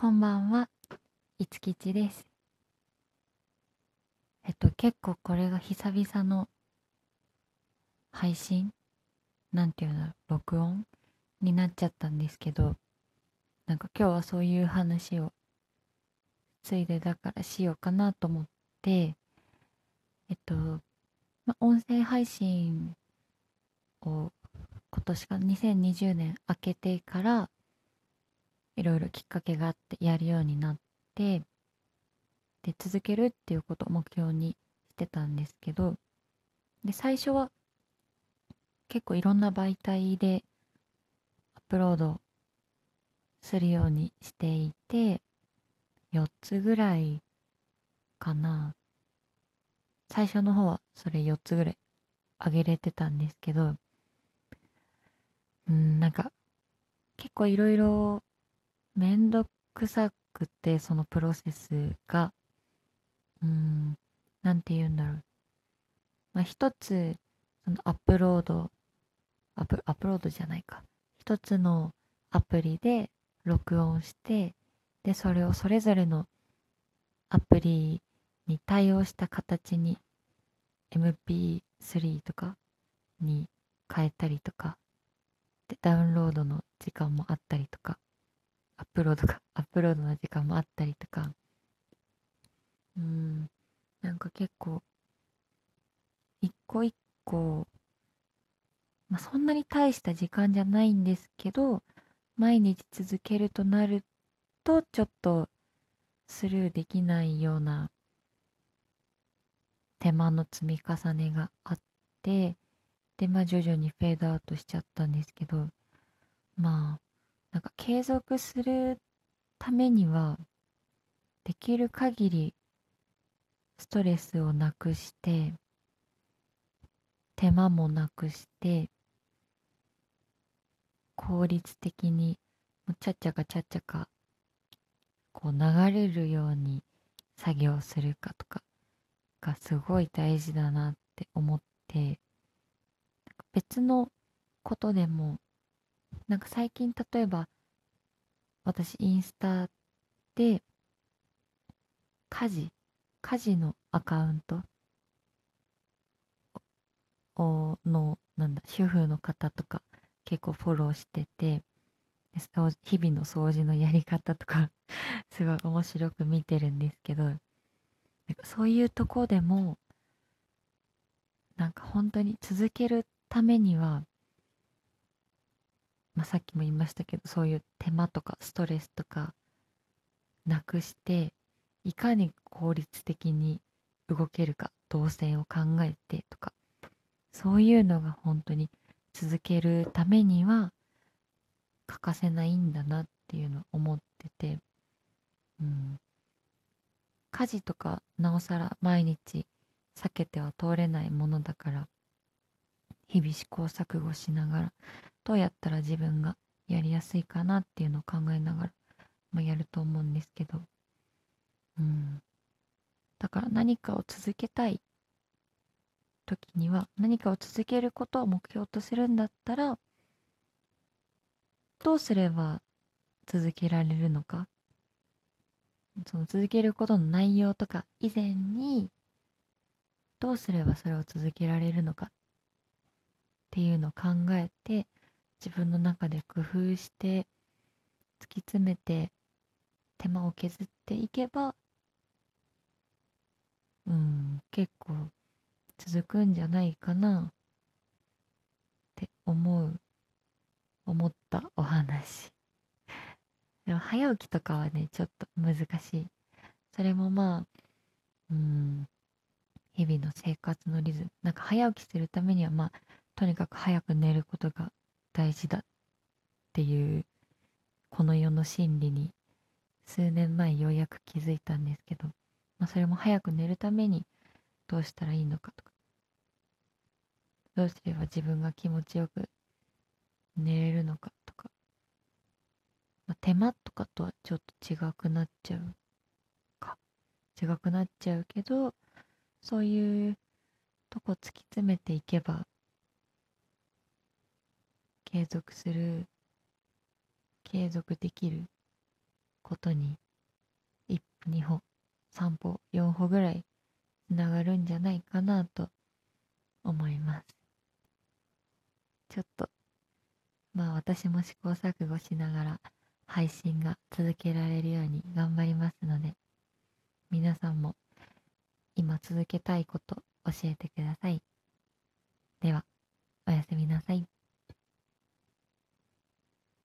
こんばんは、いつきちです。えっと、結構これが久々の配信なんていうの録音になっちゃったんですけど、なんか今日はそういう話をついでだからしようかなと思って、えっと、ま、音声配信を今年か2020年明けてからいろいろきっかけがあってやるようになってで続けるっていうことを目標にしてたんですけどで最初は結構いろんな媒体でアップロードするようにしていて4つぐらいかな。最初の方はそれ4つぐらい上げれてたんですけどうんなんか結構いろいろめんどくさくてそのプロセスがうんなんて言うんだろう。まあ一つそのアップロードアップアップロードじゃないか。一つのアプリで録音してでそれをそれぞれのアプリに対応した形に MP3 とかに変えたりとかでダウンロードの時間もあったりとか。アップロードか、アップロードの時間もあったりとか、うん、なんか結構、一個一個、まあ、そんなに大した時間じゃないんですけど、毎日続けるとなると、ちょっとスルーできないような手間の積み重ねがあって、で、まあ徐々にフェードアウトしちゃったんですけど、まあ、なんか継続するためにはできる限りストレスをなくして手間もなくして効率的にちゃっちゃかちゃっちゃかこう流れるように作業するかとかがすごい大事だなって思って別のことでもなんか最近例えば私インスタで家事家事のアカウントのなんだ主婦の方とか結構フォローしてて日々の掃除のやり方とか すごい面白く見てるんですけどなんかそういうとこでもなんか本当に続けるためにはまあ、さっきも言いましたけどそういう手間とかストレスとかなくしていかに効率的に動けるか動線を考えてとかそういうのが本当に続けるためには欠かせないんだなっていうのを思ってて、うん、家事とかなおさら毎日避けては通れないものだから日々試行錯誤しながらどうやったら自分がやりやすいかなっていうのを考えながら、まあ、やると思うんですけど、うん。だから何かを続けたい時には何かを続けることを目標とするんだったらどうすれば続けられるのかその続けることの内容とか以前にどうすればそれを続けられるのかっていうのを考えて自分の中で工夫して突き詰めて手間を削っていけばうん結構続くんじゃないかなって思う思ったお話。でも早起きとかはねちょっと難しい。それもまあうん日々の生活のリズム。なんか早起きするためにはまあとにかく早く寝ることが大事だっていうこの世の真理に数年前ようやく気づいたんですけど、まあ、それも早く寝るためにどうしたらいいのかとか。どうすれば自分が気持ちよく寝れるのかとか、まあ、手間とかとはちょっと違くなっちゃうか。違くなっちゃうけどそういうとこ突き詰めていけば継続する継続できることに1歩2歩3歩4歩ぐらいつながるんじゃないかなと思います。ちょっとまあ私も試行錯誤しながら配信が続けられるように頑張りますので皆さんも今続けたいこと教えてください。ではおやすみなさい。